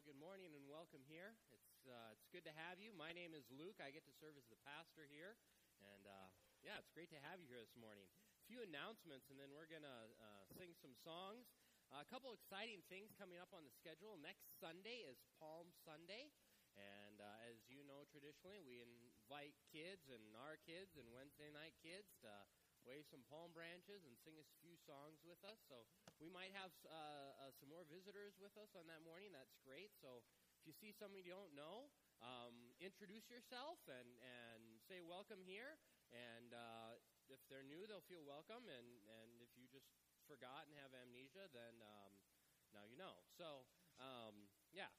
Well, good morning and welcome here. It's uh, it's good to have you. My name is Luke. I get to serve as the pastor here, and uh, yeah, it's great to have you here this morning. A few announcements, and then we're gonna uh, sing some songs. a couple exciting things coming up on the schedule. Next Sunday is Palm Sunday, and uh, as you know, traditionally we invite kids and our kids and Wednesday night kids to wave some palm branches and sing a few songs with us. So we might have uh, uh, some more visitors with us on that morning. That's great. So if you see somebody you don't know, um, introduce yourself and, and say welcome here. And uh, if they're new, they'll feel welcome. And, and if you just forgot and have amnesia, then um, now you know. So um, yeah,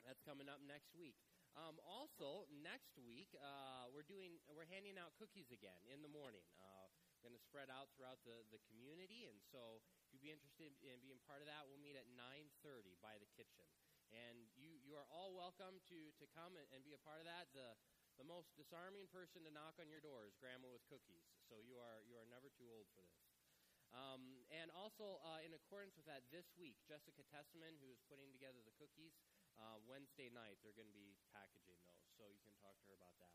that's coming up next week. Um, also, next week uh, we're doing we're handing out cookies again in the morning. Uh, going to spread out throughout the, the community. And so if you'd be interested in being part of that, we'll meet at 9.30 by the kitchen. And you, you are all welcome to, to come and, and be a part of that. The, the most disarming person to knock on your door is Grandma with cookies. So you are, you are never too old for this. Um, and also, uh, in accordance with that, this week, Jessica Testament, who is putting together the cookies, uh, Wednesday night, they're going to be packaging those. So you can talk to her about that.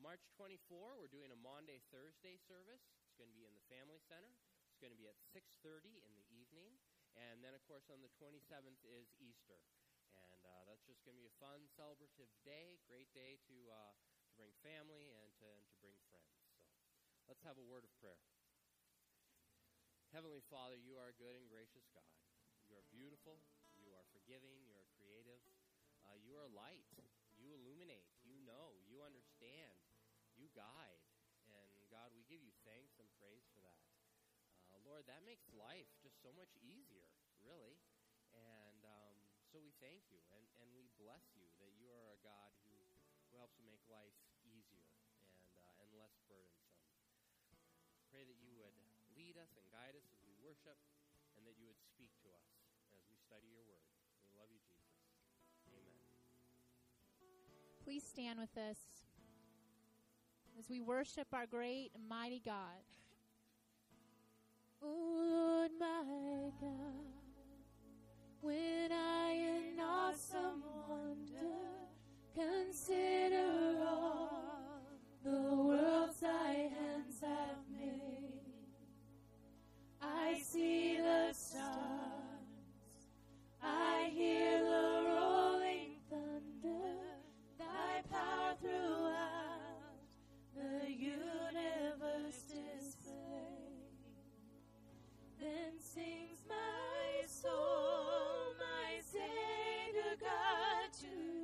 March 24, we're doing a Maundy Thursday service. It's going to be in the Family Center. It's going to be at 6:30 in the evening, and then of course on the 27th is Easter, and uh, that's just going to be a fun, celebrative day. Great day to uh, to bring family and to, and to bring friends. So let's have a word of prayer. Heavenly Father, you are a good and gracious God. You are beautiful. You are forgiving. You are creative. Uh, you are light. You illuminate. You know. You understand. You guide. And God, we give you thanks and praise for that. Uh, Lord, that makes life just so much easier, really. And um, so we thank you and, and we bless you that you are a God who, who helps to make life easier and, uh, and less burdensome. Pray that you would lead us and guide us as we worship and that you would speak to us as we study your word. We love you, Jesus. Amen. Please stand with us as we worship our great and mighty God. Oh Lord, my God, when I in awesome wonder consider all the worlds thy hands have made, I see the stars, I hear the rolling thunder, thy power throughout the universe display. Then sings my soul, my Savior God.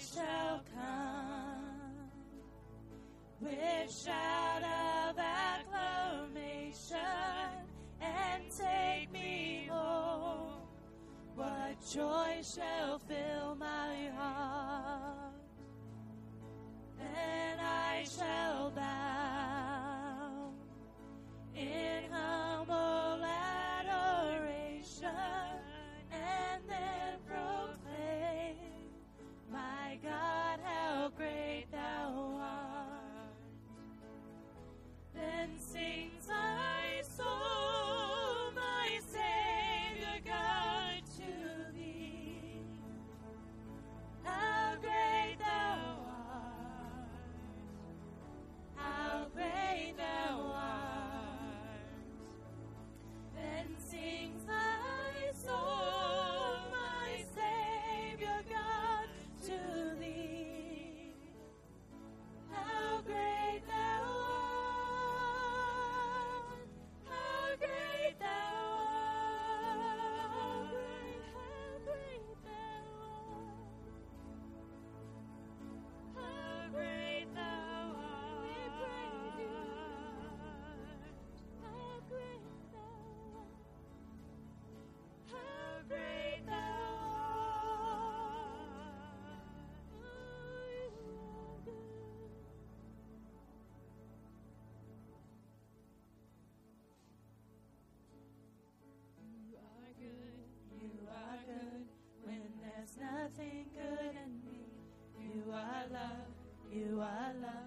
shall come with shout of acclamation and take me home. What joy shall fill my nothing good in me. You are love, you are love.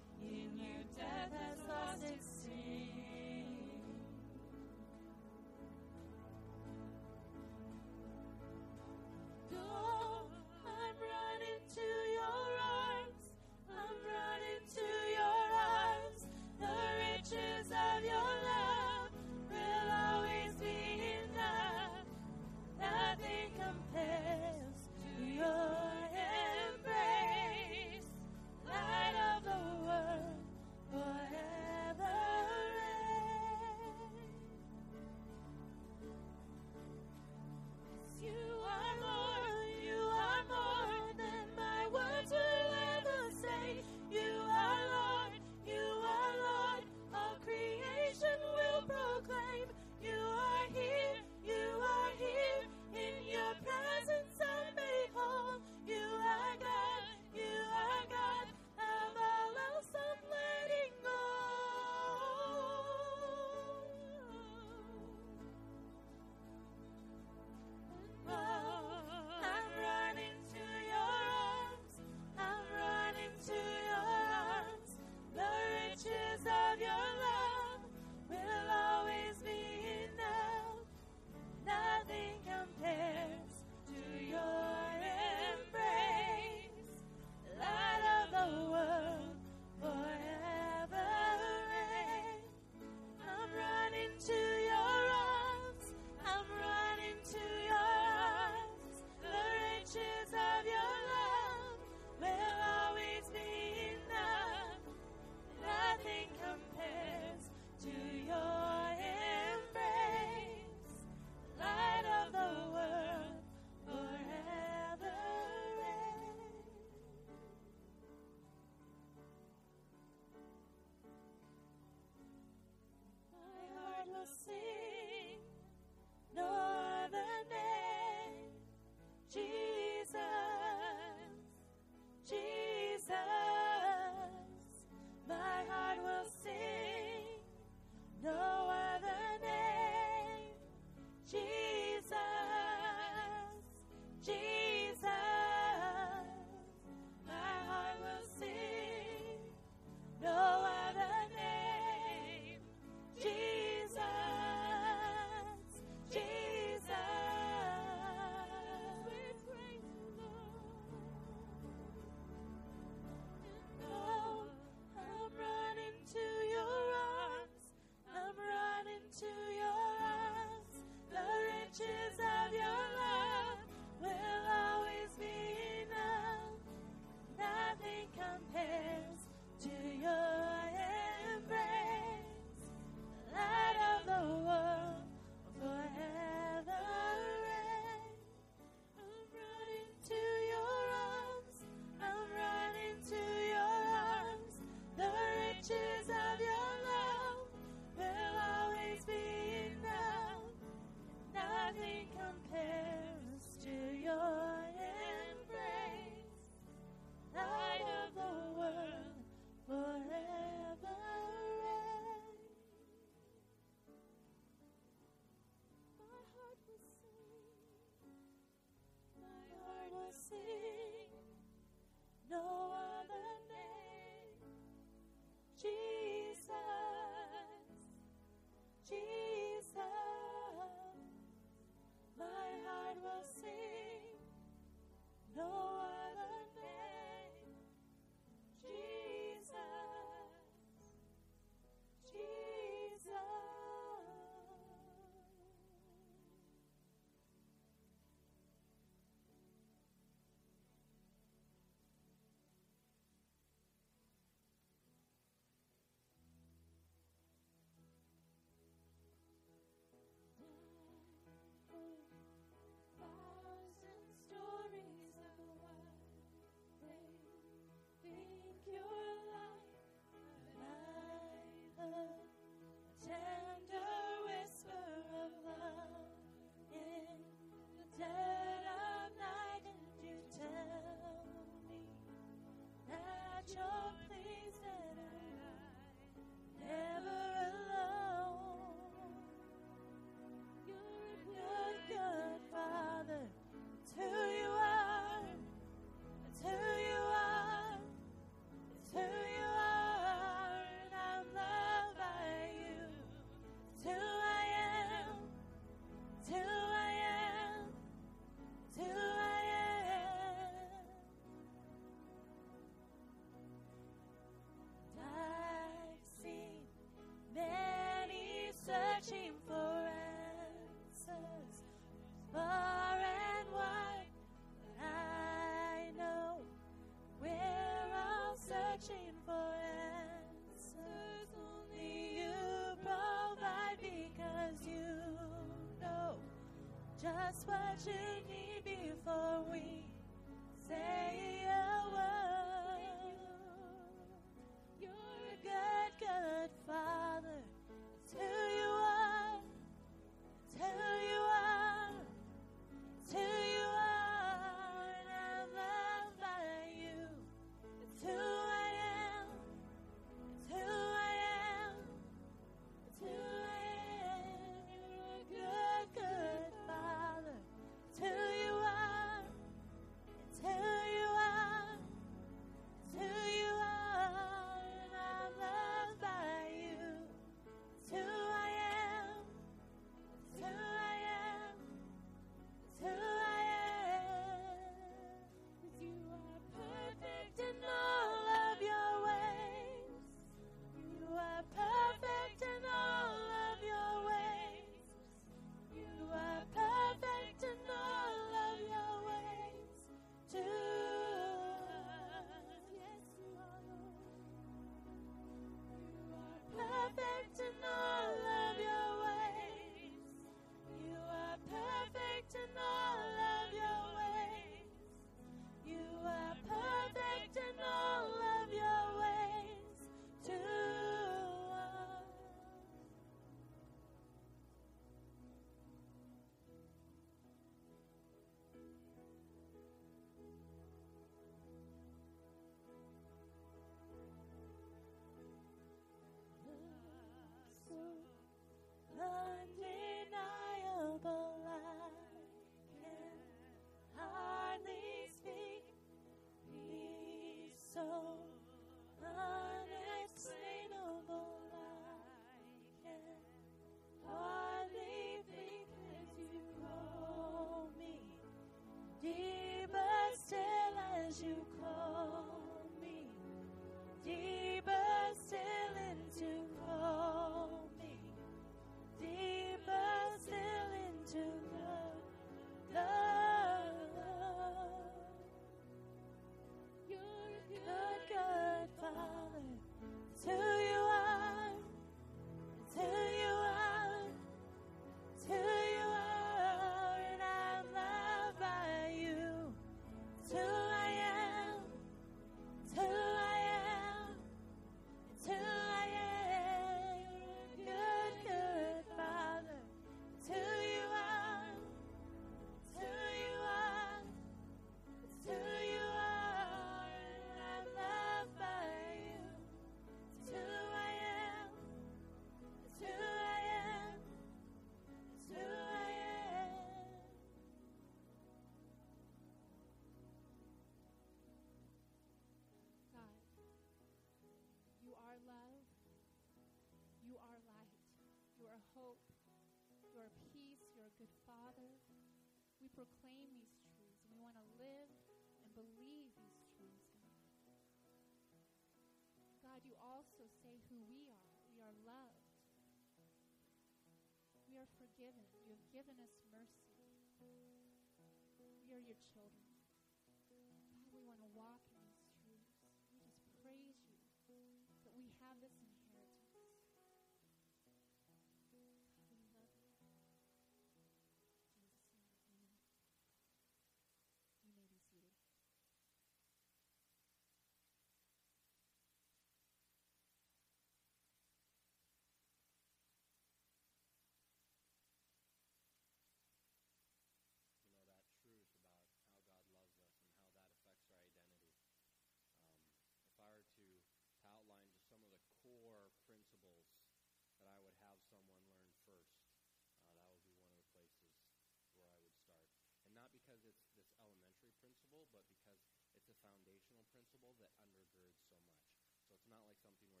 foundational principle that undergirds so much. So it's not like something where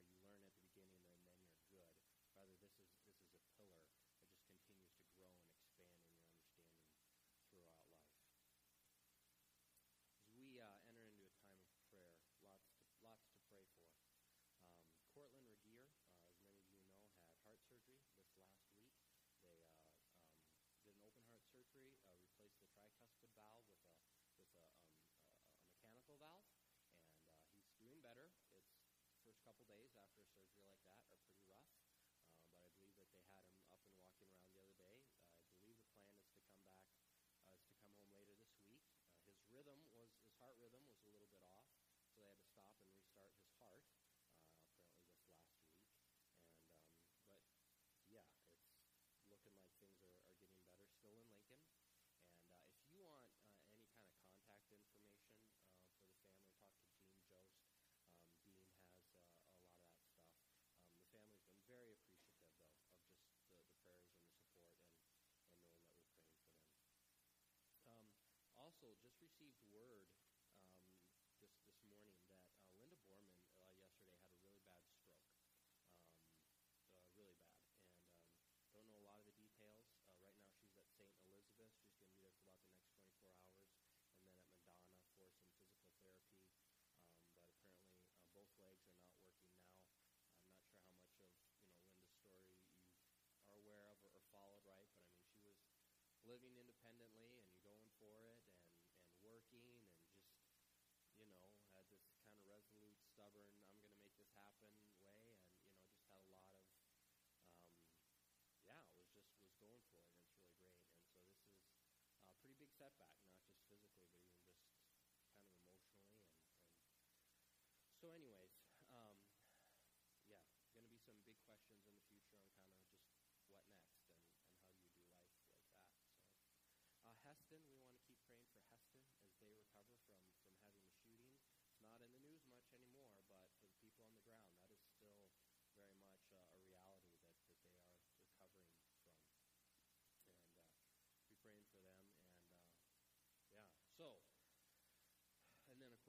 received word.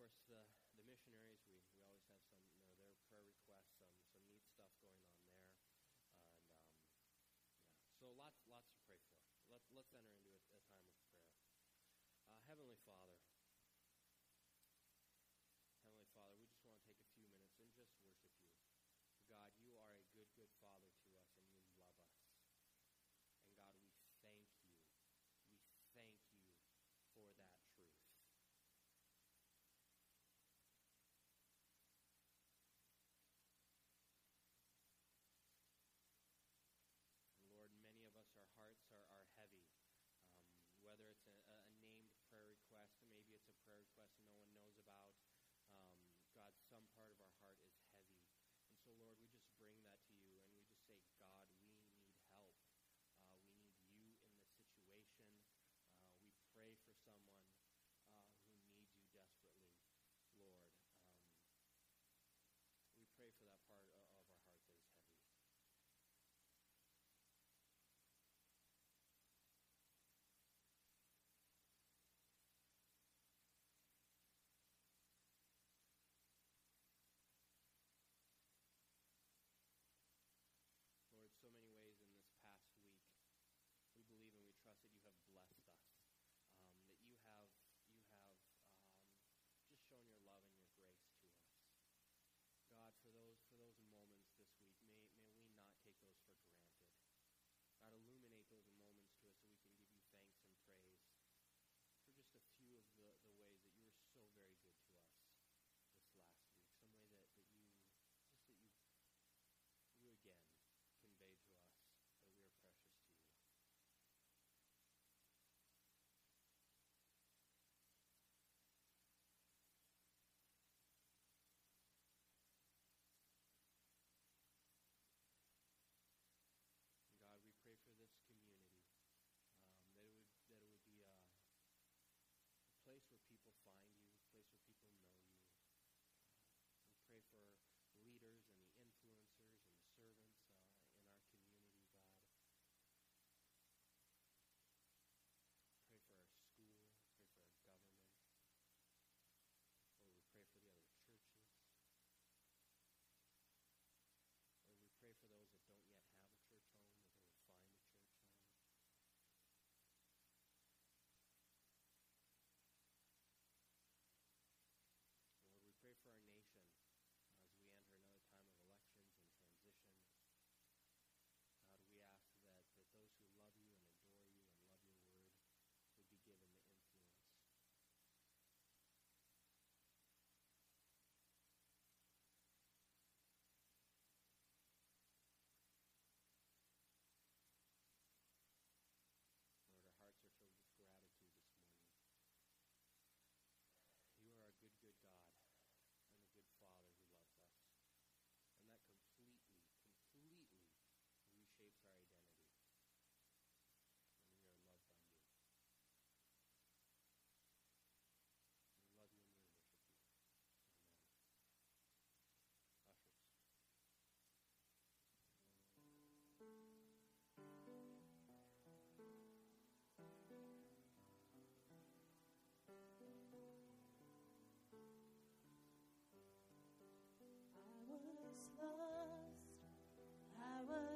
course, the, the missionaries, we, we always have some, you know, their prayer requests, some, some neat stuff going on there. And, um, yeah. So lots, lots to pray for. Let, let's enter into a, a time of prayer. Uh, Heavenly Father,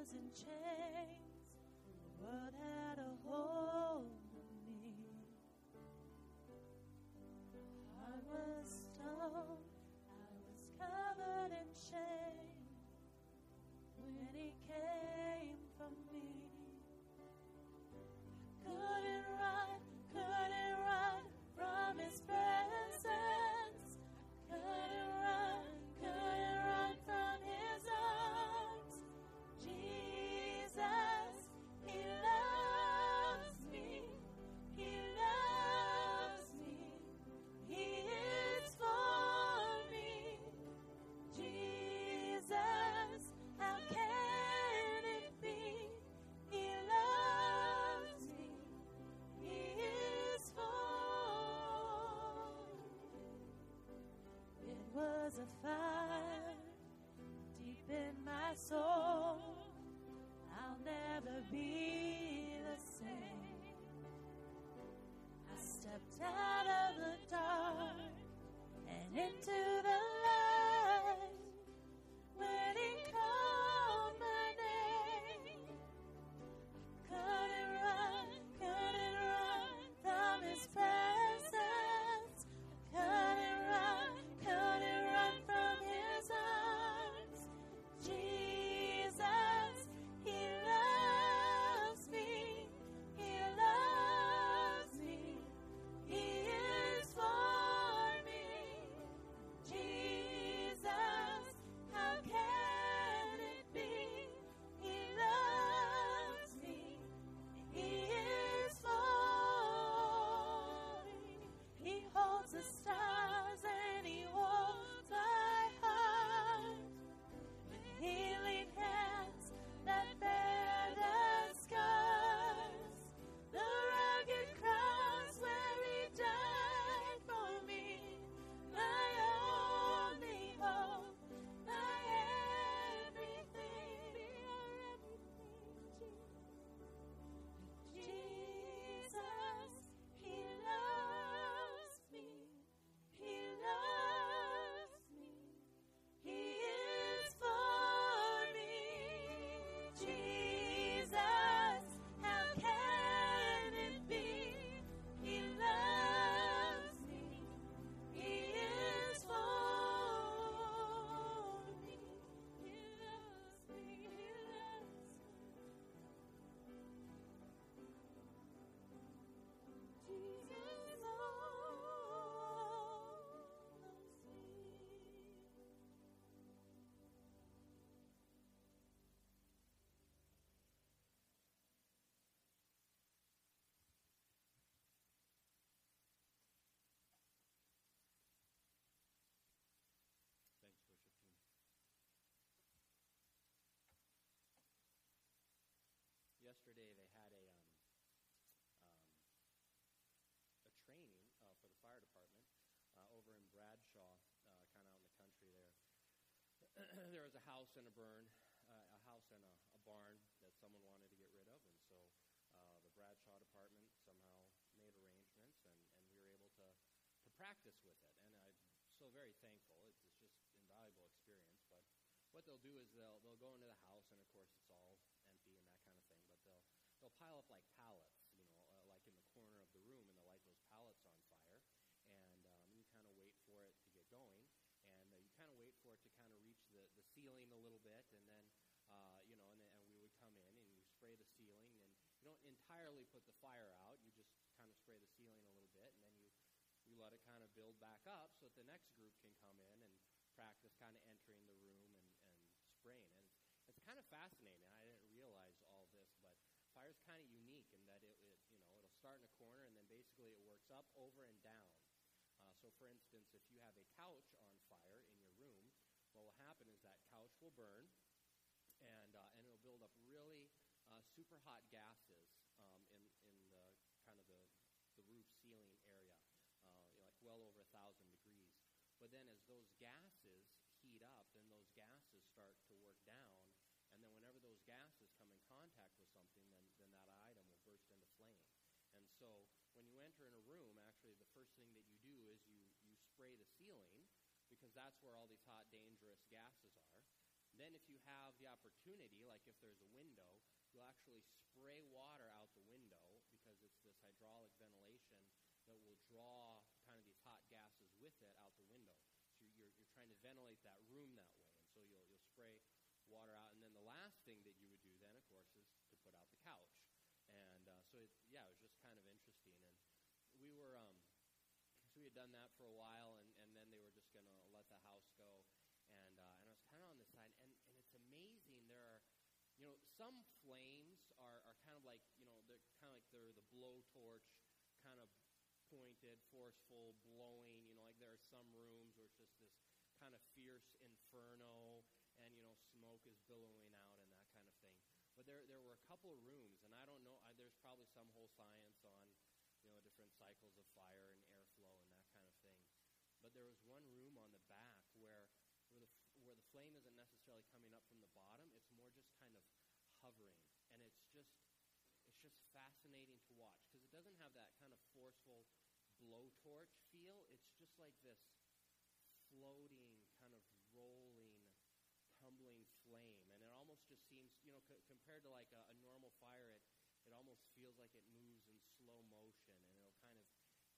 was in chains, the world had a hold on me. I was stoned, I was covered in shame. The fire deep in my soul. I'll never be the same. I stepped out of the dark and into house and a burn, uh, a house and a, a barn that someone wanted to get rid of, and so uh, the Bradshaw department somehow made arrangements, and, and we were able to to practice with it. And I'm so very thankful. It's, it's just invaluable experience. But what they'll do is they'll they'll go into the house, and of course it's all empty and that kind of thing. But they'll they'll pile up like pallets, you know, uh, like in the corner of the room, and they'll light those pallets on fire. And um, you kind of wait for it to get going, and uh, you kind of wait for it to kind of reach the, the ceiling a little bit, and then uh, you know, and, and we would come in and you spray the ceiling, and you don't entirely put the fire out. You just kind of spray the ceiling a little bit, and then you you let it kind of build back up so that the next group can come in and practice kind of entering the room and, and spraying. And it's, kind of fascinating. I didn't realize all this, but fire's kind of unique in that it, it you know it'll start in a corner and then basically it works up, over, and down. Uh, so, for instance, if you have a couch on fire in your room, what will happen is that couch will burn, and uh, and it'll build up really uh, super hot gases um, in in the kind of the the roof ceiling area, uh, like well over a thousand degrees. But then as those gases heat up, then those gases start to work down, and then whenever those gases come in contact with something, then then that item will burst into flame. And so when you enter in a room, actually the first thing that you do is you you spray the ceiling because that's where all these hot, dangerous gases are. Then, if you have the opportunity, like if there's a window, you'll actually spray water out the window because it's this hydraulic ventilation that will draw kind of these hot gases with it out the window. So you're, you're trying to ventilate that room that way. And so you'll, you'll spray water out. And then the last thing that you would do then, of course, is to put out the couch. And uh, so, it, yeah, it was just kind of interesting. And we were, um, so we had done that for a while, and, and then they were just going to let the house go. And, uh, and I was kind of on the side, and, and it's amazing. There are, you know, some flames are, are kind of like, you know, they're kind of like they're the blowtorch, kind of pointed, forceful, blowing. You know, like there are some rooms where it's just this kind of fierce inferno, and you know, smoke is billowing out and that kind of thing. But there, there were a couple of rooms, and I don't know. I, there's probably some whole science on, you know, different cycles of fire and airflow and that kind of thing. But there was one room on the back where where the flame isn't necessarily coming up from the bottom. It's more just kind of hovering, and it's just it's just fascinating to watch because it doesn't have that kind of forceful blowtorch feel. It's just like this floating, kind of rolling, tumbling flame, and it almost just seems, you know, c- compared to like a, a normal fire, it it almost feels like it moves in slow motion, and it'll kind of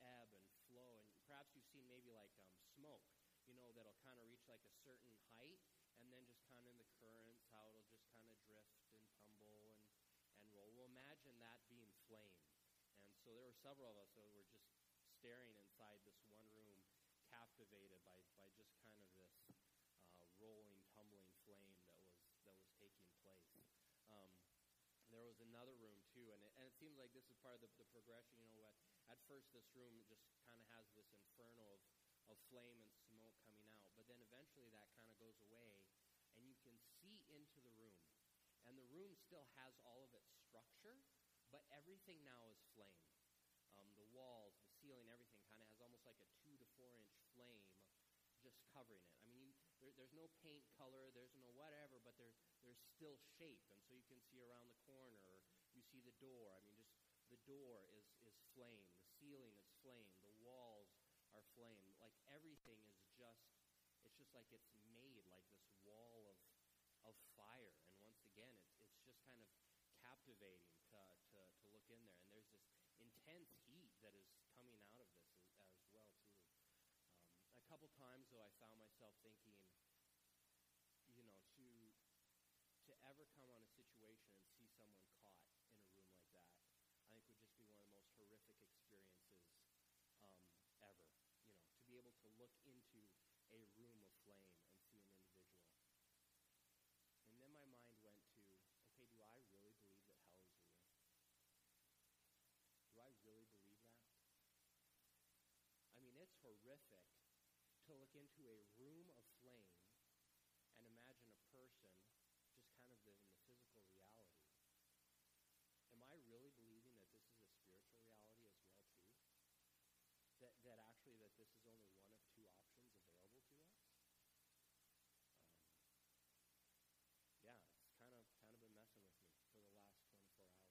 ebb and flow. And perhaps you've seen maybe like um, smoke, you know, that'll kind of reach like a certain height, and then just kind of in the currents, how it'll just kind of drift and tumble and and roll. Well, imagine that being flame. And so there were several of us that were just staring inside this one room, captivated by, by just kind of this uh, rolling, tumbling flame that was that was taking place. Um, there was another room too, and it, and it seems like this is part of the, the progression. You know, at, at first this room just kind of has this inferno of, of flame and smoke coming out, but then eventually that kind of goes away, and you can see into the room, and the room still has all of its structure, but everything now is flame. Um, the walls, the ceiling, everything kind of has almost like a two to four inch flame just covering it. I mean, you, there, there's no paint color, there's no whatever, but there, there's still shape, and so you can see around the corner, you see the door. I mean, just the door is, is flame, the ceiling is flame, the walls are flame. Like everything is just, it's just like it's made like this wall of, of fire. And once again, it's, it's just kind of captivating in there. And there's this intense heat that is coming out of this as, as well, too. Um, a couple times, though, I found myself thinking, you know, to to ever come on a situation and see someone caught in a room like that, I think would just be one of the most horrific experiences um, ever. You know, to be able to look into a room of flame and see an individual. And then my mind went to, okay, do I really believe that hell is real? Do I really believe that? I mean, it's horrific to look into a room of flame and imagine a person just kind of in the physical reality. Am I really believing that this is a spiritual reality as well too? That that actually that this is only one of two options available to us? Um, yeah, it's kind of kind of been messing with me for the last 24 hours.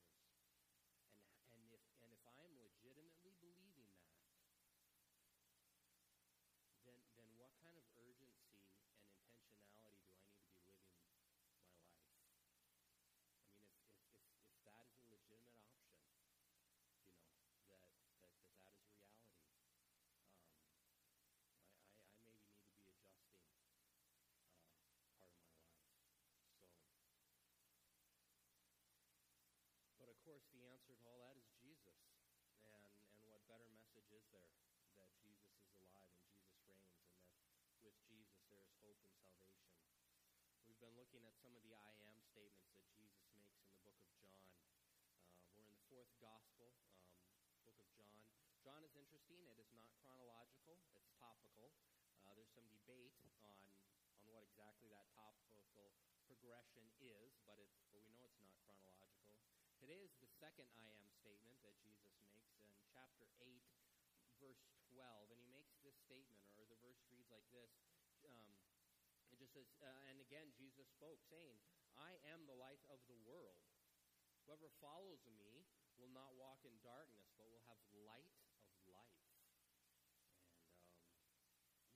And and if and if I am legitimately believing that, then then what kind of urgency and intentionality do I need to be living my life? I mean, if if if, if that is a legitimate option, you know, that that that, that is reality, um, I, I I maybe need to be adjusting uh, part of my life. So. But of course, the answer to all that is Jesus. And, and what better message is there that Jesus is alive and Jesus reigns and that with Jesus there is hope and salvation? We've been looking at some of the I am statements that Jesus makes in the book of John. Uh, we're in the fourth gospel, um, book of John. John is interesting. It is not chronological, it's topical. Uh, there's some debate on, on what exactly that topical progression is, but, it, but we know it's not chronological. Today is the second I am statement that Jesus makes in chapter 8, verse 12. And he makes this statement, or the verse reads like this. Um, it just says, uh, and again, Jesus spoke, saying, I am the light of the world. Whoever follows me will not walk in darkness, but will have light of life. And um,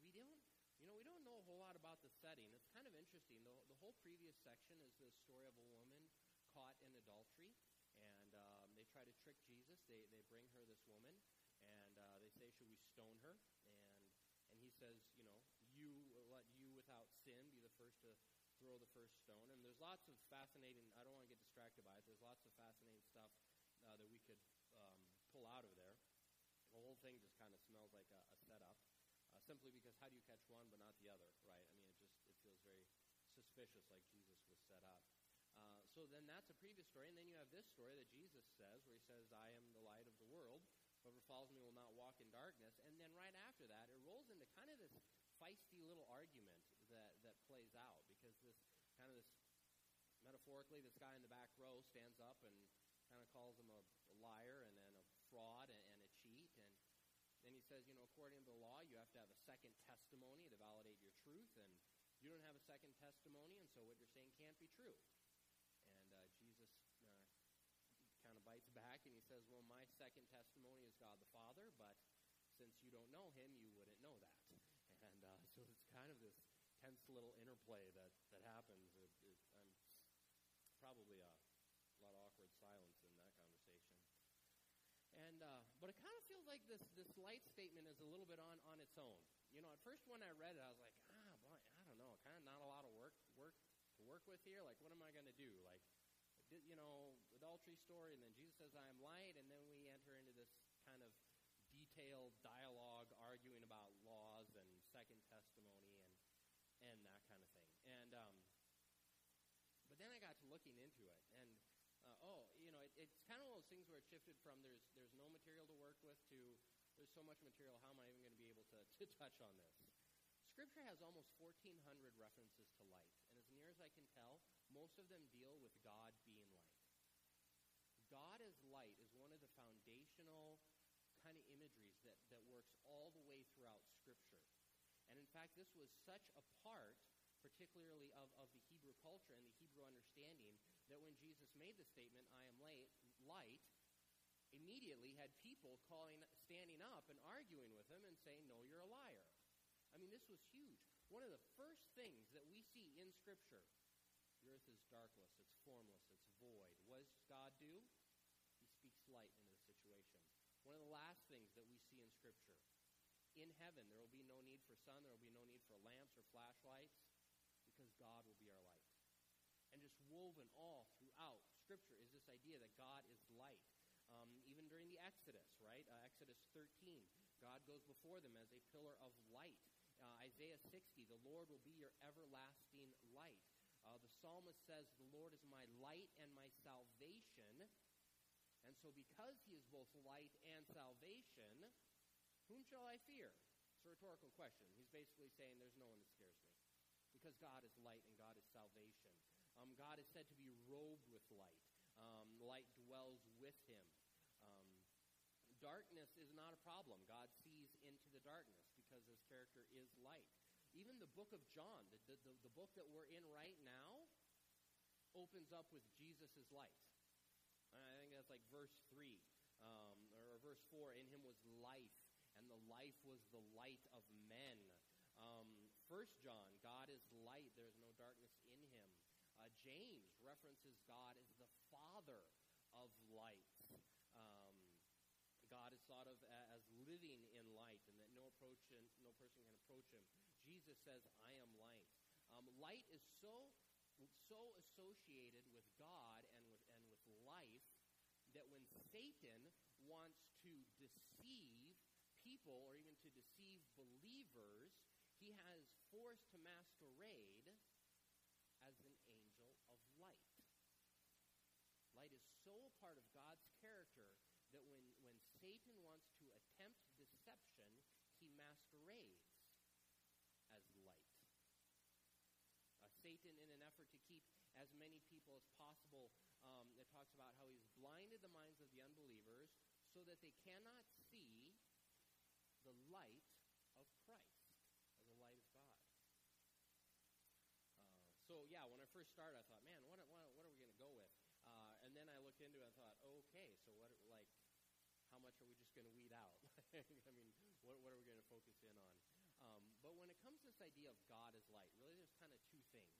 we don't, you know, we don't know a whole lot about the setting. It's kind of interesting. The, the whole previous section is the story of a woman caught in adultery, and um, they try to trick Jesus. They they bring her this woman, and uh, they say, "Should we stone her?" And and he says, "You know, you let you without sin be the first to throw the first stone." And there's lots of fascinating. I don't want to get distracted by it. There's lots of fascinating stuff uh, that we could um, pull out of there. The whole thing just kind of smells like a, a setup, uh, simply because how do you catch one but not the other, right? I mean, it just it feels very suspicious, like Jesus was set up. So then that's a previous story, and then you have this story that Jesus says, where he says, "I am the light of the world. Whoever follows me will not walk in darkness." And then right after that, it rolls into kind of this feisty little argument that that plays out because this kind of this metaphorically, this guy in the back row stands up and kind of calls him a, a liar and then a fraud and, and a cheat, and then he says, you know, according to the law, you have to have a second testimony to validate your truth, and you don't have a second testimony, and so what you're saying can't be true. And uh, Jesus uh, kind of bites back and he says, Well, my second testimony is God the Father, but since you don't know him, you wouldn't know that. And uh, so it's kind of this tense little interplay that, that happens. It, it, I'm probably a, lot of awkward silence in that conversation. And uh, but it kind of feels like this this light statement is a little bit on on its own. You know, at first when I read it, I was like, ah, boy, I don't know, kind of not a lot of work work to work with here. Like, what am I going to do? Like, you know, adultery story, and then Jesus says, I am light, and then we enter into this kind of detailed dialogue arguing about laws and second testimony and and that kind of thing. And um, but then I got to looking into it, and uh, oh, you know, it, it's kind of one of those things where it shifted from there's there's no material to work with to there's so much material. How am I even going to be able to to touch on this? Scripture has almost 1,400 references to light, and as near as I can tell, most of them deal with God being. God as light is one of the foundational kind of imageries that, that works all the way throughout Scripture. And in fact, this was such a part, particularly of, of the Hebrew culture and the Hebrew understanding, that when Jesus made the statement, I am light, light, immediately had people calling, standing up and arguing with him and saying, No, you're a liar. I mean, this was huge. One of the first things that we see in Scripture the earth is darkless, it's formless, it's void. What does God do? He speaks light into the situation. One of the last things that we see in Scripture in heaven, there will be no need for sun, there will be no need for lamps or flashlights, because God will be our light. And just woven all throughout Scripture is this idea that God is light. Um, even during the Exodus, right? Uh, Exodus 13, God goes before them as a pillar of light. Uh, Isaiah 60, the Lord will be your everlasting light. Uh, the psalmist says, The Lord is my light and my salvation. And so, because he is both light and salvation, whom shall I fear? It's a rhetorical question. He's basically saying, There's no one that scares me. Because God is light and God is salvation. Um, God is said to be robed with light. Um, light dwells with him. Um, darkness is not a problem. God sees into the darkness because his character is light. Even the book of John, the, the, the, the book that we're in right now, opens up with Jesus' light. I think that's like verse 3 um, or verse 4. In him was life, and the life was the light of men. Um, First John, God is light, there is no darkness in him. Uh, James references God as the Father of light. Um, God is thought of as living in light, and that no approach no person can approach him. Jesus says, "I am light." Um, light is so so associated with God and with and with life that when Satan wants people or even to deceive believers, he has forced to masquerade as an angel of light. Light is so a part of God's character that when, when Satan wants to attempt deception, he masquerades as light. Uh, Satan, in an effort to keep as many people as possible, um, it talks about how he's blinded the minds of the unbelievers so that they cannot see the light of Christ as the light of God. Uh, so yeah, when I first started, I thought, man, what, what, what are we going to go with? Uh, and then I looked into it and thought, okay, so what, like, how much are we just going to weed out? I mean, what, what are we going to focus in on? Um, but when it comes to this idea of God as light, really there's kind of two things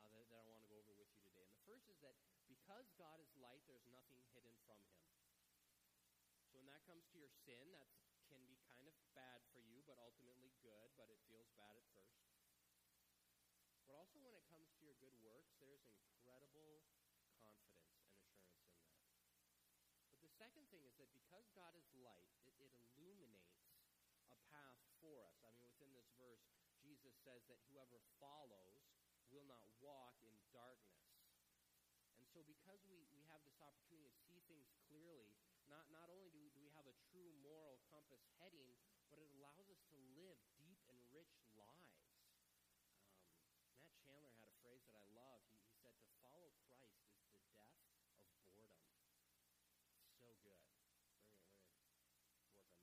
uh, that, that I want to go over with you today. And the first is that because God is light, there's nothing hidden from him. So when that comes to your sin, that can be kind of bad for you, but ultimately good, but it feels bad at first. But also when it comes to your good works, there's incredible confidence and assurance in that. But the second thing is that because God is light, it, it illuminates a path for us. I mean, within this verse, Jesus says that whoever follows will not walk in darkness. And so because we, we have this opportunity to see things clearly, not, not only do we, do we have a true compass heading, but it allows us to live deep and rich lives. Um, Matt Chandler had a phrase that I love. He, he said, to follow Christ is the death of boredom. So good. We're going to work on that.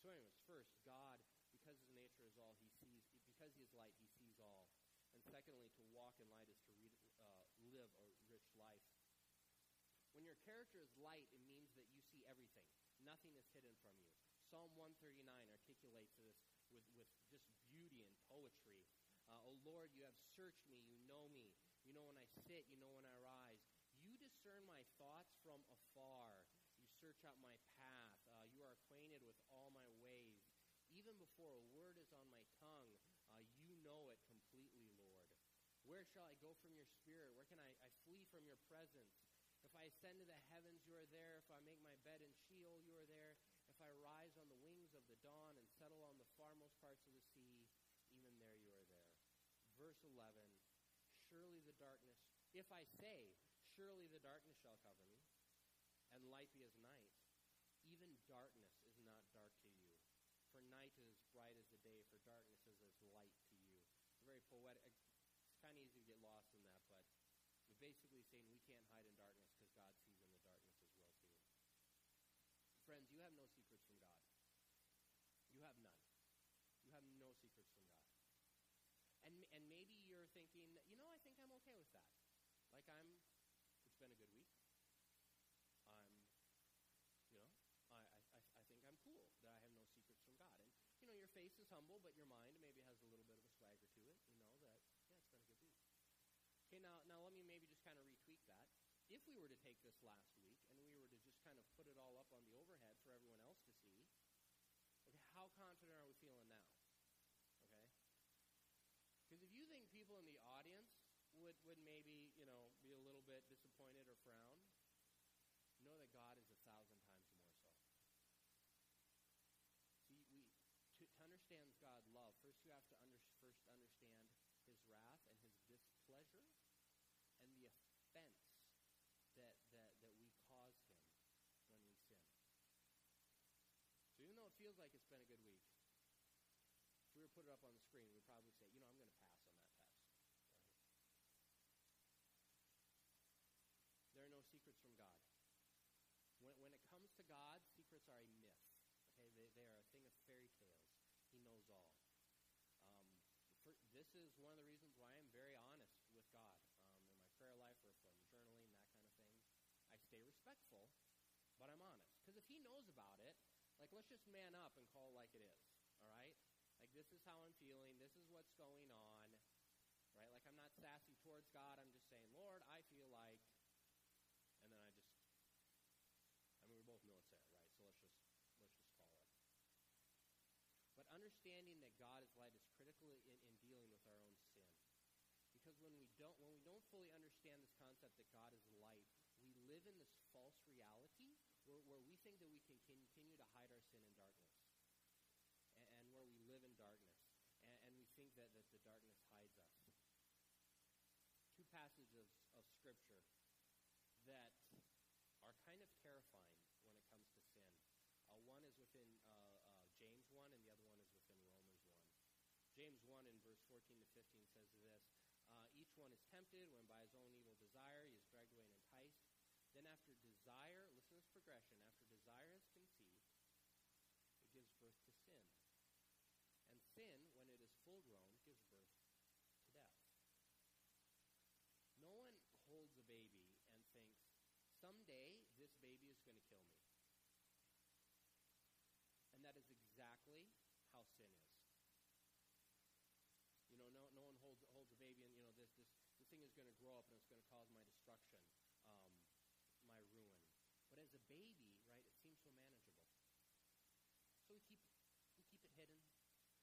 So anyways, first, God, because his nature is all, he sees, because he is light, he sees all. And secondly, to walk in light is to read, uh, live a rich life. When your character is light, it means that you see everything. Nothing is hidden from you. Psalm 139 articulates this with, with just beauty and poetry. Uh, oh Lord, you have searched me. You know me. You know when I sit. You know when I rise. You discern my thoughts from afar. You search out my path. Uh, you are acquainted with all my ways. Even before a word is on my tongue, uh, you know it completely, Lord. Where shall I go from your spirit? Where can I, I flee from your presence? If I ascend to the heavens, you are there. If I make my bed in Sheol, you are there. I rise on the wings of the dawn and settle on the farmost parts of the sea, even there you are there. Verse 11 Surely the darkness, if I say, Surely the darkness shall cover me, and light be as night, even darkness is not dark to you. For night is as bright as the day, for darkness is as light to you. It's very poetic. It's kind of easy to get lost in that, but basically saying we can't hide in darkness because God sees in the darkness as well too. Friends, you have no. You have none. You have no secrets from God. And and maybe you're thinking, you know, I think I'm okay with that. Like I'm it's been a good week. I'm you know, I, I, I think I'm cool that I have no secrets from God. And you know, your face is humble, but your mind maybe has a little bit of a swagger to it, you know, that yeah, it's been a good week. Okay, now now let me maybe just kind of retweak that. If we were to take this last week and we were to just kind of put it all up on the overhead for everyone else how confident are we feeling now? Okay? Because if you think people in the audience would, would maybe, you know, be a little bit disappointed or frown, know that God is a thousand times more so. See, we to, to understand God's love, first you have to under, first understand His wrath and His displeasure and the offense that, that, that we cause Him when we sin. So even though it feels like it's been a good week, if we were put it up on the screen, we'd probably say, you know, I'm going to pass on that test. Right? There are no secrets from God. When, when it comes to God, secrets are a myth. Okay, they, they are a thing of fairy tales. He knows all. Um, for, this is one of the reasons why I'm very honest with God um, in my prayer life or I'm journaling, that kind of thing. I stay respectful, but I'm honest. Because if He knows about it, like let's just man up and call it like it is. All right? Like this is how I'm feeling. This is what's going on. Right? Like I'm not sassy towards God. I'm just saying, Lord, I feel like, and then I just I mean, we're both there, right? So let's just let's just call it. But understanding that God is light is critical in, in dealing with our own sin. Because when we don't when we don't fully understand this concept that God is light, we live in this false reality where, where we think that we can continue to hide our sin in darkness. And, and where we live in darkness. And, and we think that, that the darkness hides us. Two passages of, Scripture that are kind of terrifying when it comes to sin. Uh, one is within uh, uh, James 1, and the other one is within Romans 1. James 1 in verse 14 to 15 says this uh, Each one is tempted when by his own evil desire he is dragged away and enticed. Then, after desire, progression after desire is conceived, it gives birth to sin. And sin, when it is full grown, gives birth to death. No one holds a baby and thinks, someday this baby is going to kill me. And that is exactly how sin is. You know, no, no one holds, holds a baby and, you know, this, this, this thing is going to grow up and it's going to cause my destruction, um, my ruin. But as a baby, right, it seems so manageable. So we keep, we keep it hidden.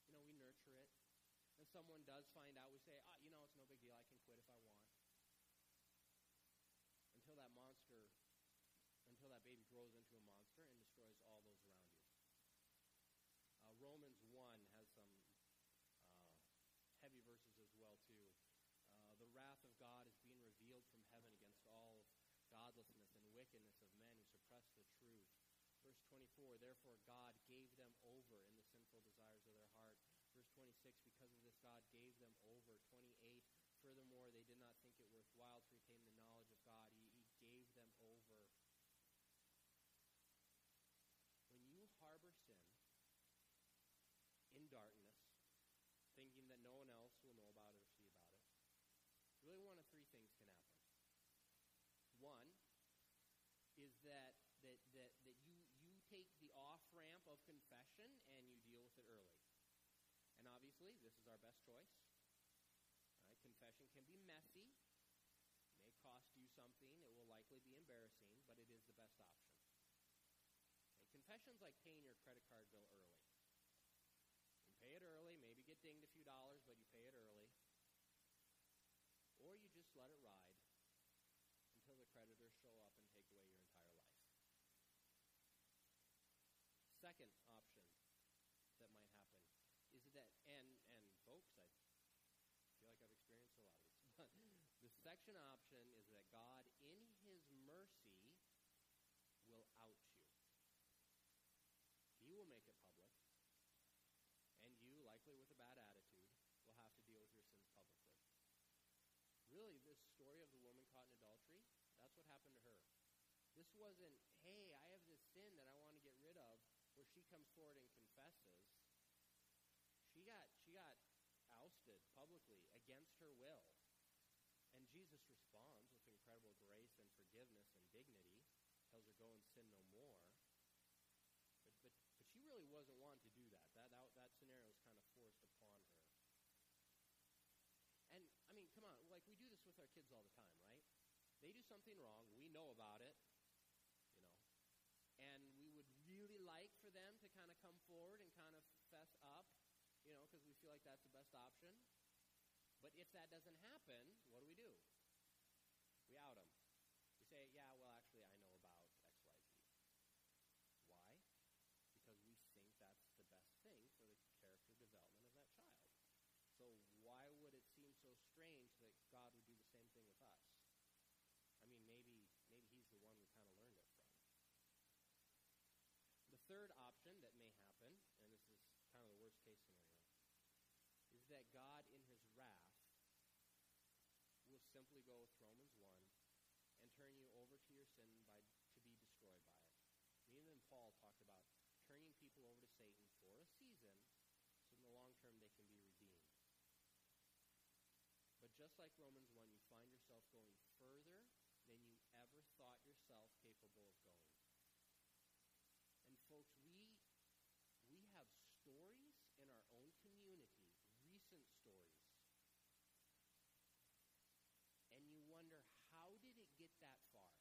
You know, we nurture it. And someone does find out, we say, ah, you know, it's no big deal. I can quit if I want until that monster, until that baby grows into a monster and destroys all those around you. Uh, Romans 1 has some uh, heavy verses as well, too. Uh, the wrath of God is being revealed from heaven against all godlessness and wickedness of the truth. Verse 24, therefore God gave them over in the sinful desires of their heart. Verse 26, because of this, God gave them over. 28, furthermore, they did not think it worthwhile to retain the knowledge of God. He, he gave them over. When you harbor sin in darkness, thinking that no one else will know about it or see about it, really one of three things can happen. One is that Obviously, this is our best choice. Right? Confession can be messy, it may cost you something, it will likely be embarrassing, but it is the best option. Okay? Confession's like paying your credit card bill early. You pay it early, maybe get dinged a few dollars, but you pay it early. Or you just let it ride until the creditors show up and take away your entire life. Second option that might happen is that, and, and folks, I feel like I've experienced a lot of this, but second option is that God, in His mercy, will out you. He will make it public, and you, likely with a bad attitude, will have to deal with your sins publicly. Really, this story of the woman caught in adultery, that's what happened to her. This wasn't, hey, I have this sin that I want to get rid of, where she comes forward and confesses. She got she got ousted publicly against her will. And Jesus responds with incredible grace and forgiveness and dignity, tells her, Go and sin no more. But but but she really wasn't wanting to do that. That that, that scenario was kind of forced upon her. And I mean, come on, like we do this with our kids all the time, right? They do something wrong, we know about it, you know. And we would really like for them to kind of come forward and kind of fess up, you know, because we feel like that's the best option. But if that doesn't happen, what do we do? We out them. We say, yeah, well, actually, I know about XYZ. Why? Because we think that's the best thing for the character development of that child. So why would it seem so strange that God would do the same thing with us? I mean, maybe maybe He's the one we kind of learned it from. The third option that may happen, and this is kind of the worst case scenario, is that God, in His wrath, will simply go with Romans 1 and turn you over to your sin by to be destroyed by it. And even Paul talked about turning people over to Satan for a season, so in the long term they can be redeemed. But just like Romans 1, you find yourself going further than you ever thought yourself capable of going. And folks, we we have stories in our own community, recent stories. And you wonder, how did it get that far?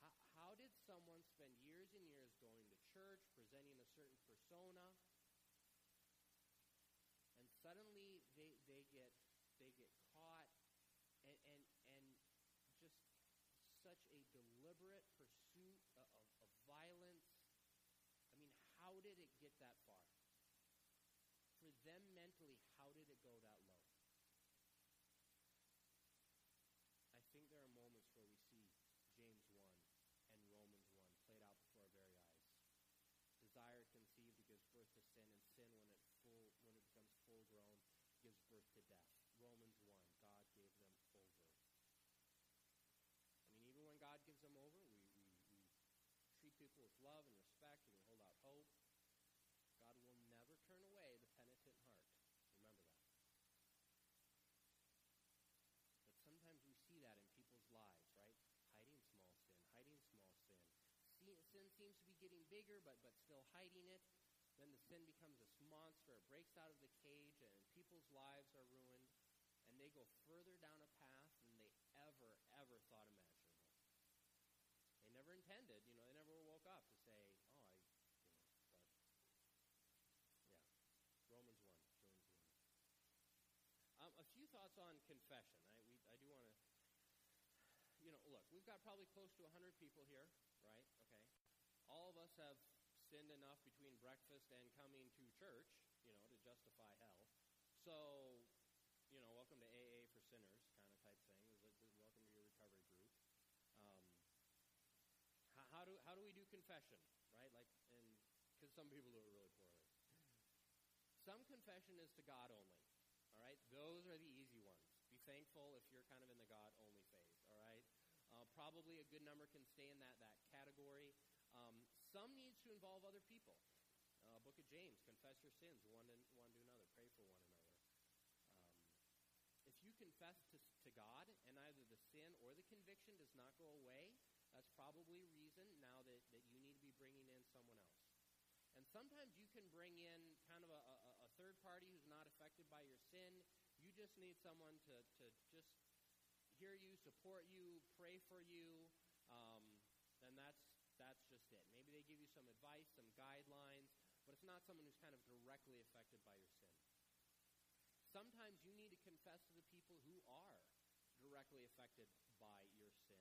How, how did someone spend years and years going to church, presenting a certain persona, and suddenly they, they get they get caught and, and, and just such a deliberate pursuit of, of, of violence. I mean, how did it get that far? For them mentally, how did it go that low? I think there are moments where we see James 1 and Romans 1 played out before our very eyes. Desire conceived gives birth to sin, and sin, when it full when it becomes full grown, gives birth to death. Romans 1, God gave them over. I mean, even when God gives them over, we, we, we treat people with love and respect, and we hold out hope. God will never turn away the penitent heart. Remember that. But sometimes we see that in people's lives, right? Hiding small sin, hiding small sin. Sin seems to be getting bigger, but, but still hiding it. Then the sin becomes this monster. It breaks out of the cage, and people's lives are ruined. And they go further down a path than they ever, ever thought imaginable. They never intended, you know, they never woke up to say, oh, I, you know, but, yeah. Romans 1, James 1. Um, a few thoughts on confession. I, we, I do want to, you know, look, we've got probably close to 100 people here, right? Okay. All of us have sinned enough between breakfast and coming to church, you know, to justify hell. So, you know, welcome to AA for sinners, kind of type thing. Is is welcome to your recovery group. Um, how, how do how do we do confession, right? Like, and because some people do it really poorly. Some confession is to God only. All right, those are the easy ones. Be thankful if you're kind of in the God only phase. All right, uh, probably a good number can stay in that that category. Um, some needs to involve other people. Uh, Book of James, confess your sins one to, one to another, pray for one another. Um, if you confess to, to God and either the sin or the conviction does not go away, that's probably reason now that, that you need to be bringing in someone else. And sometimes you can bring in kind of a, a, a third party who's not affected by your sin. You just need someone to, to just hear you, support you, pray for you. Um, then that's that's just it. Maybe they give you some advice, some guidelines, but it's not someone who's kind of directly affected by your sin. Sometimes you need to confess to the people who are directly affected by your sin,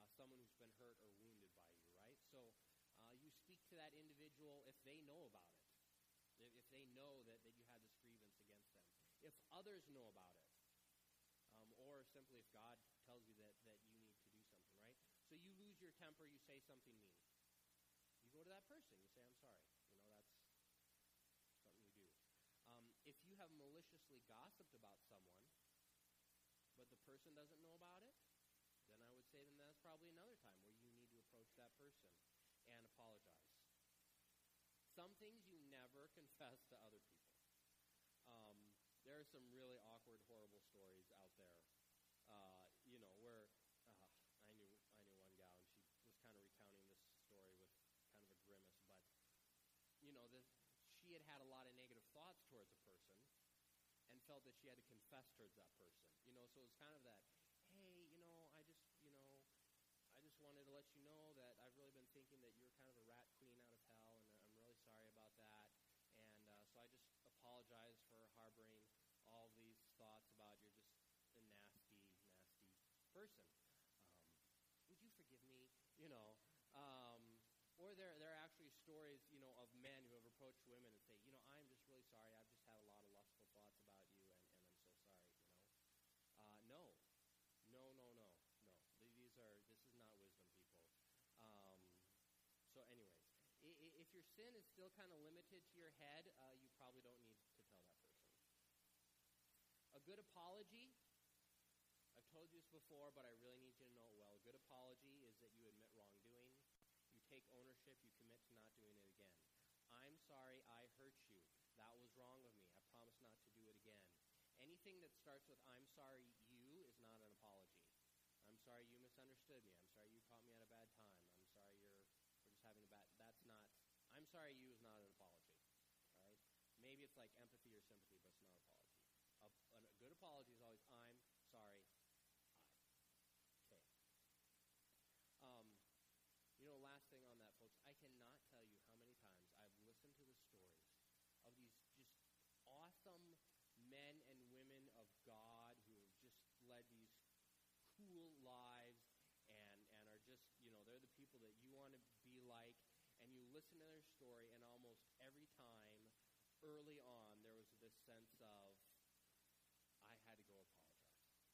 uh, someone who's been hurt or wounded by you, right? So uh, you speak to that individual if they know about it, if, they know that, that you had this grievance against them, if others know about it, um, or simply if God tells you that, that you need to do something, right? So you lose your temper, you say something mean. You go to that person, you say, I'm sorry. You know, that's something you do. Um, if you have maliciously gossiped about someone, but the person doesn't know about it, then I would say then that's probably another time where you need to approach that person and apologize. Some things you never confess to other people. Um, there are some really awkward, horrible stories out there. Uh, you know, where uh, I knew I knew one gal, and she was kind of recounting this story with kind of a grimace. But you know, this, she had had a lot of negative thoughts towards a felt that she had to confess towards that person. You know, so it was kind of that, hey, you know, I just, you know, I just wanted to let you know that I've really been thinking that you're kind of a rat queen out of hell, and I'm really sorry about that. And uh, so I just apologize for harboring all these thoughts about you're just a nasty, nasty person. Um, would you forgive me? You know, um, or there, there are actually stories, you know, of men who have approached women and say, you know, I'm just really sorry. I've just had a lot of lustful thoughts about you, and, and I'm so sorry, you know. Uh, no, no, no, no, no. These are, this is not wisdom, people. Um, so anyways, your sin is still kind of limited to your head, uh, you probably don't need to tell that person. A good apology, I've told you this before, but I really need you to know it well. A good apology is that you admit wrongdoing you take ownership, you commit to not doing it again. I'm sorry I hurt you. That was wrong of me. I promise not to do it again. Anything that starts with I'm sorry you is not an apology. I'm sorry you misunderstood me. I'm sorry you caught me at a bad time. I'm sorry you're we're just having a bad that's not I'm sorry you is not an apology. All right? Maybe it's like empathy or sympathy, but it's not an apology. A, a good apology is always I'm sorry I Okay. Um, you know, last thing on that, folks, I cannot tell you how many times I've listened to the stories of these just awesome men and women of God who have just led these cool lives and, and are just, you know, they're the people that you want to be like. And you listen to their story, and almost every time early on, there was this sense of, I had to go apologize.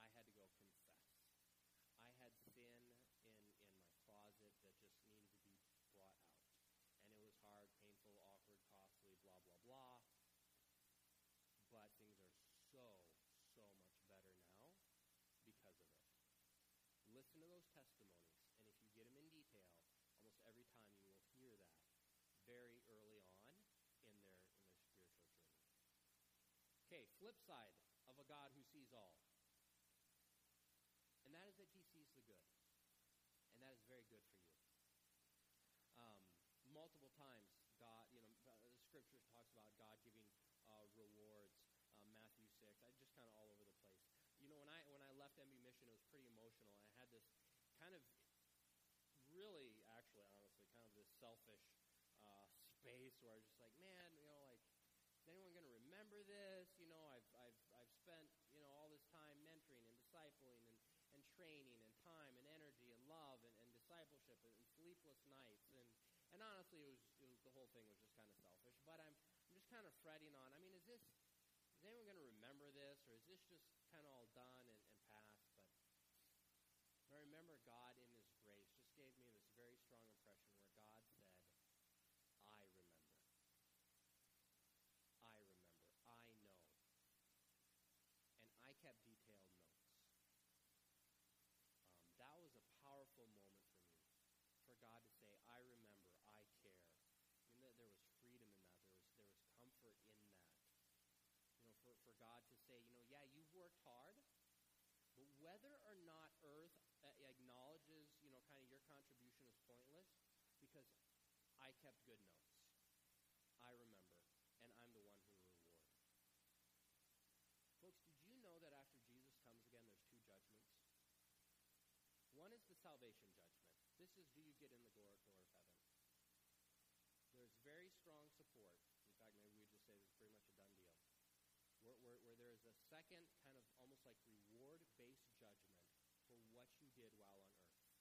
I had to go confess. I had sin in, in my closet that just needed to be brought out. And it was hard, painful, awkward, costly, blah, blah, blah. But things are so, so much better now because of it. Listen to those testimonies, and if you get them in detail, almost every time you will hear that very early on in their in their spiritual journey. Okay, flip side of a God who sees all. And that is that he sees the good. And that is very good for you. Um, multiple times God, you know, the scripture talks about God giving uh, rewards. Uh, Matthew six. I just kind of all over the place. You know, when I when I left MB Mission, it was pretty emotional. I had this kind of really, actually, honestly, kind of this selfish uh, space where I was just like, man, you know, like is anyone going to remember this? You know, I've, I've, I've spent, you know, all this time mentoring and discipling and, and training and time and energy and love and, and discipleship and, and sleepless nights. And, and honestly, it was, it was the whole thing was just kind of selfish. But I'm, I'm just kind of fretting on. I mean, is this is anyone going to remember this, or is this just kind of all done and, and past? But I remember God in His grace just gave me this very strong impression where God said, "I remember. I remember. I know." And I kept detailed notes. Um, that was a powerful moment for me, for God to say, "I remember." there was freedom in that. There was there was comfort in that. You know, for, God to say, you know, yeah, you've worked hard, but whether or not Earth uh, acknowledges, you know, kind of your contribution is pointless because I kept good notes. I remember, and I'm the one who will reward. Folks, did you know that after Jesus comes again, there's two judgments? One is the salvation judgment. This is do you get in the door, door of heaven? There's very strong support. In fact, maybe we just say this is pretty much a done deal. Where, where, where there is a second kind of almost like reward based judgment for what you did while on earth.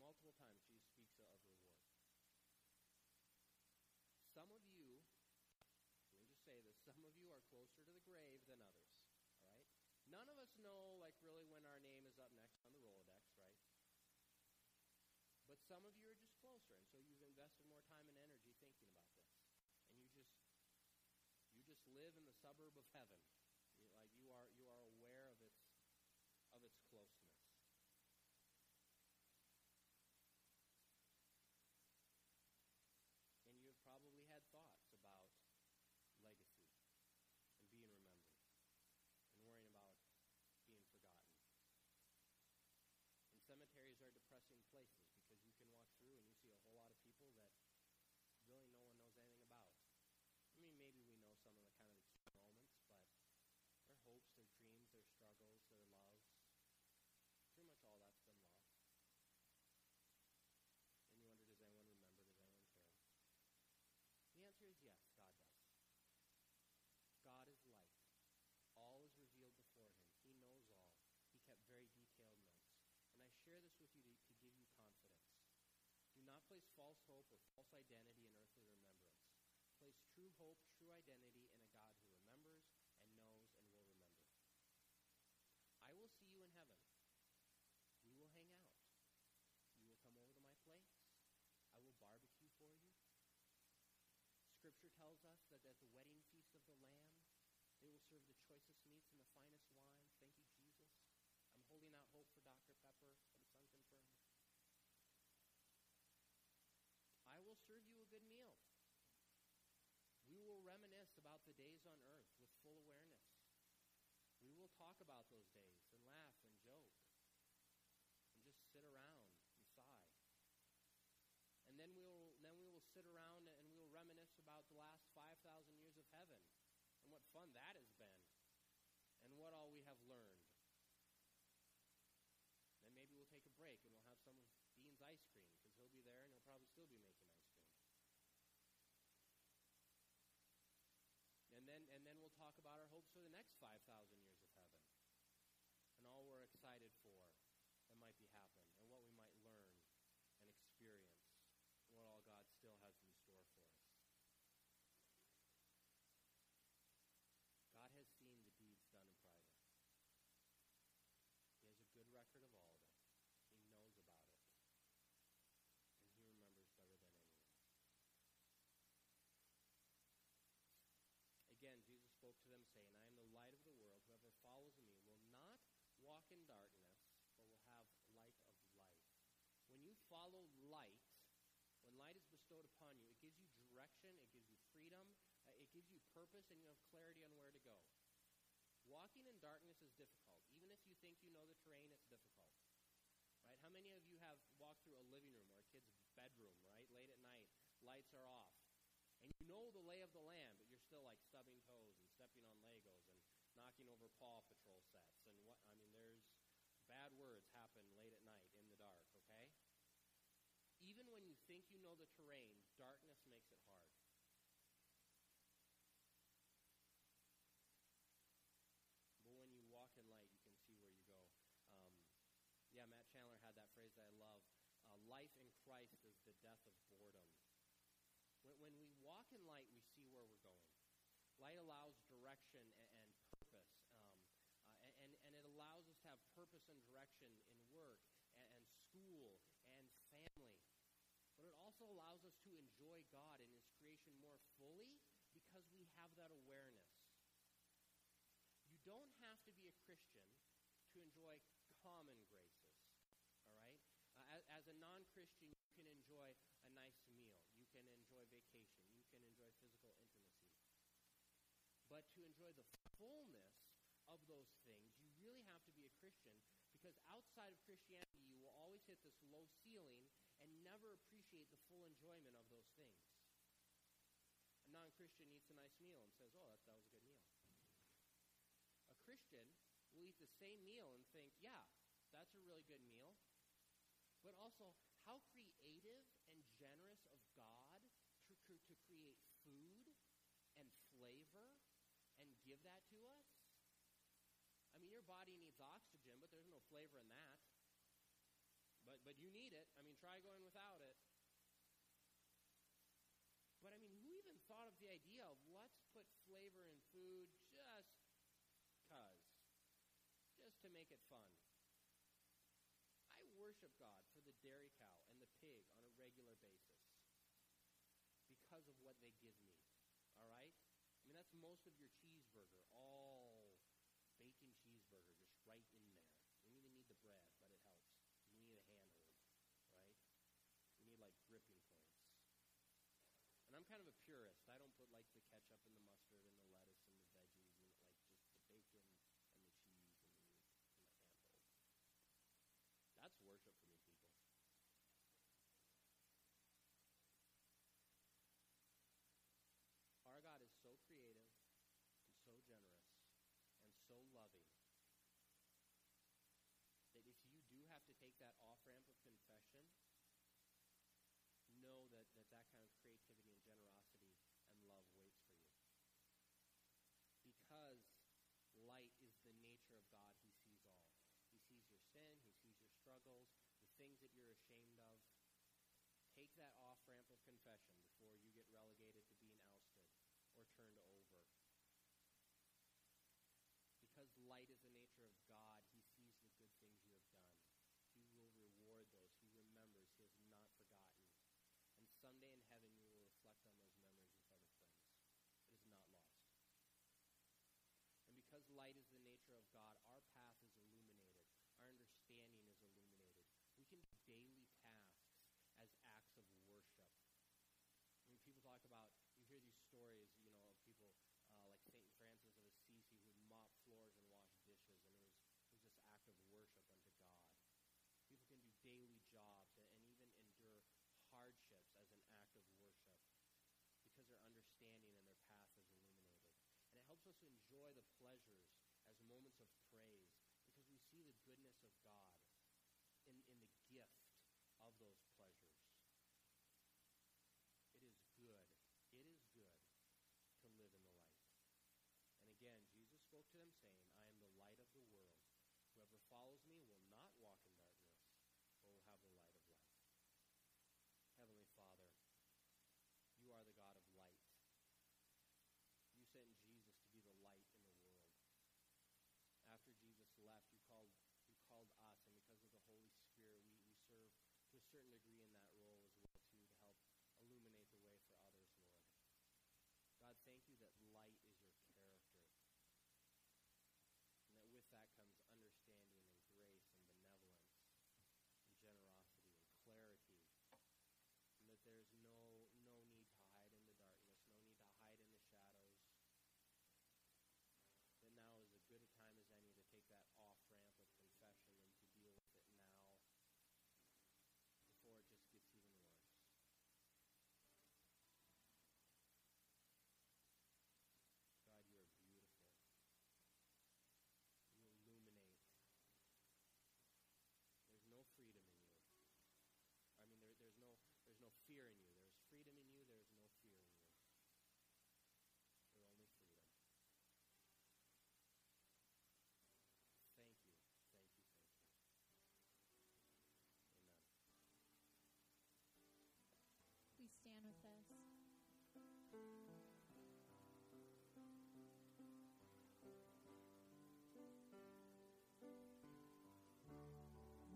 Multiple times Jesus speaks of reward. Some of you, let me just say this, some of you are closer to the grave than others. All right? None of us know like really when our name is up next on the Rolodex, right? But some of you are just closer, and so you've invested more time and energy thinking about this. And you just you just live in the suburb of heaven. You, like you are you are aware of its of its closeness. And you have probably had thoughts about legacy and being remembered and worrying about being forgotten. And cemeteries are depressing places because you can walk through and you see a whole lot of people that really no one knows anything about. I mean, maybe we know some of the kind of extreme moments, but their hopes, their dreams, their struggles, their loves, pretty much all that's been lost. And you wonder, does anyone remember? Does anyone care? The answer is yes, God does. God is light. All is revealed before him. He knows all. He kept very detailed notes. And I share this with you to, to give you confidence. Do not place false hope or false identity in earthly remembrance place true hope, true identity in a God who remembers and knows and will remember. I will see you in heaven. We will hang out. You will come over to my place. I will barbecue for you. Scripture tells us that at the wedding feast of the Lamb, they will serve the choicest meats and the finest wine. Thank you, Jesus. I'm holding out hope for Dr. Pepper, but it's unconfirmed. I will serve you a good meal. We reminisce about the days on earth with full awareness. We will talk about those days and laugh and joke and just sit around and sigh. And then we will then we will sit around and we will reminisce about the last 5,000 years of heaven and what fun that has been and what all we have learned. Then maybe we'll take a break and we'll have some Dean's ice cream because he'll be there and he'll probably still be making ice cream. And then, and then we'll talk about our hopes for the next 5,000 years of heaven and all we're excited for that might be happen and what we might learn and experience and what all God still has in store for us. God has seen the deeds done in private. He has a good record of all of it. He knows about it. And he remembers better than anyone. Again, Jesus spoke to them, saying, I am the light of the world. Whoever follows me will not walk in darkness, but will have light of life. When you follow light, when light is bestowed upon you, it gives you direction, it gives you freedom, uh, it gives you purpose, and you have clarity on where to go. Walking in darkness is difficult. Even if you think you know the terrain, it's difficult. Right? How many of you have walked through a living room or a kid's bedroom, right? Late at night, lights are off and you know the lay of the land, but you're still like stubbing toes and stepping on Legos and knocking over Paw Patrol sets and what I mean there's bad words happen late at night in the dark, okay? Even when you think you know the terrain, darkness makes it hard. But when you walk in light, you can see where you go. Um, yeah, Matt Chandler had that phrase that I love. Uh, life in Christ is the death of boredom. When, when we walk in light, we see where we're going. Light allows direction and, and purpose, um, uh, and, and it allows us to have purpose and direction in work and, and school and family. But it also allows us to enjoy God and His creation more fully because we have that awareness. You don't have to be a Christian to enjoy common graces, all right? Uh, as, as a non-Christian, you can enjoy a nice meal. You can enjoy vacation. You can enjoy physical intimacy. But to enjoy the fullness of those things, you really have to be a Christian because outside of Christianity, you will always hit this low ceiling and never appreciate the full enjoyment of those things. A non Christian eats a nice meal and says, oh, that, that was a good meal. A Christian will eat the same meal and think, yeah, that's a really good meal. But also, how creative and generous of God to, to create food and flavor and give that to us? I mean, your body needs oxygen, but there's no flavor in that. But, but you need it. I mean, try going without it. But I mean, who even thought of the idea of let's put flavor in food just cuz? Just to make it fun. I worship God for the dairy cow and the pig on a regular basis because of what they give me. All right? I mean, that's most of your cheeseburger, all bacon cheeseburger, just right in there. You don't even need the bread, but it helps. You need a handhold, right? You need like gripping points. And I'm kind of a purist. I don't put like the ketchup and the mustard and the lettuce and the veggies and like just the bacon and the cheese and the, and the handhold. That's worship for me, people. Our God is so creative and so generous and so loving that if you do have to take that off ramp of confession, know that, that that kind of creativity and generosity and love waits for you. Because light is the nature of God, He sees all. He sees your sin, He sees your struggles, the things that you're ashamed of. Take that off ramp of confession before you get relegated to being ousted or turned over. Because light is the nature of God, He sees the good things you have done. He will reward those. He remembers. He has not forgotten. And someday in heaven, you will reflect on those memories with other friends. It is not lost. And because light is the nature of God, our path is illuminated. Our understanding is illuminated. We can do daily tasks as acts of worship. When people talk about, you hear these stories, you know, of people uh, like St. Francis of Assisi who would mop floors and wash dishes, and it was, it was this act of worship unto God. People can do daily jobs and, and even endure hardships as an act of worship because their understanding and their path is illuminated. And it helps us enjoy the pleasures as moments of praise because we see the goodness of God in, in the gift of those pleasures.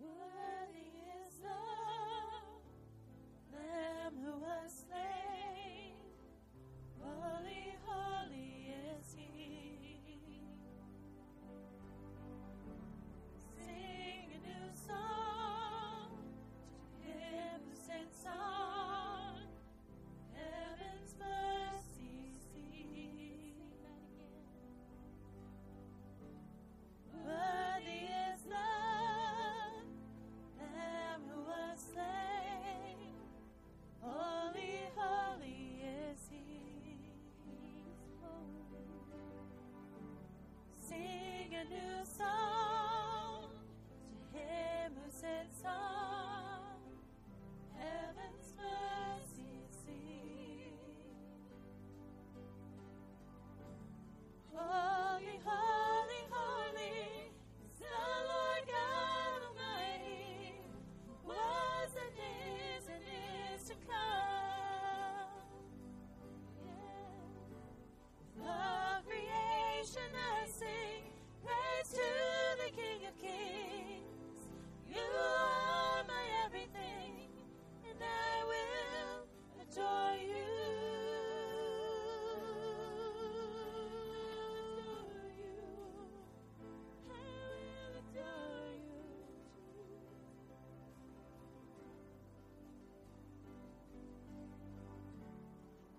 Whoa. a new song.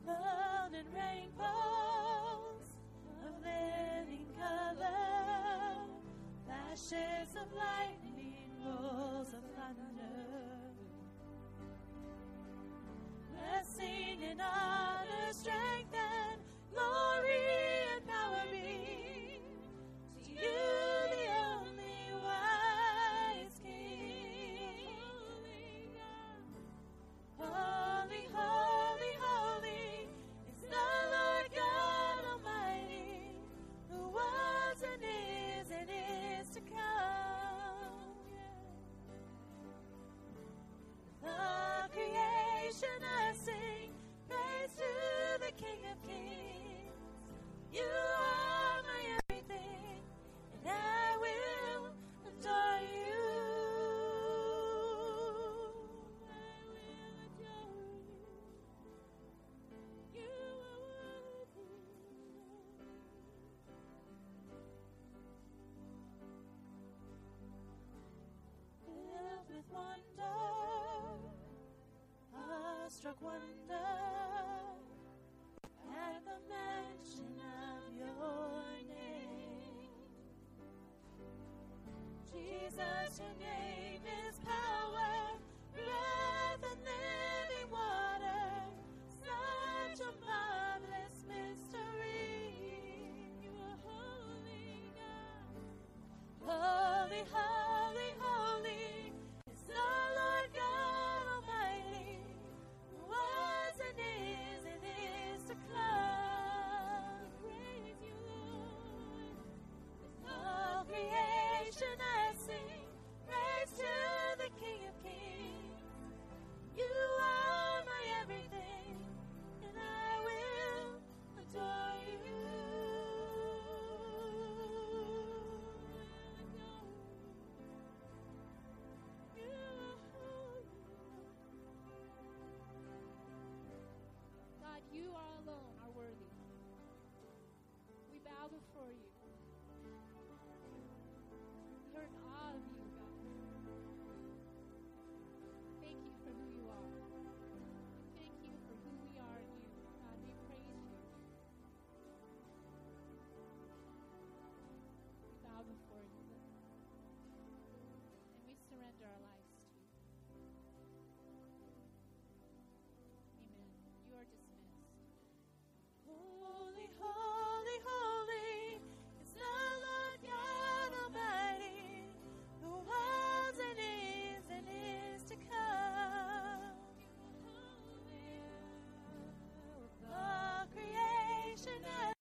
mountain rainbows of living color, flashes of light.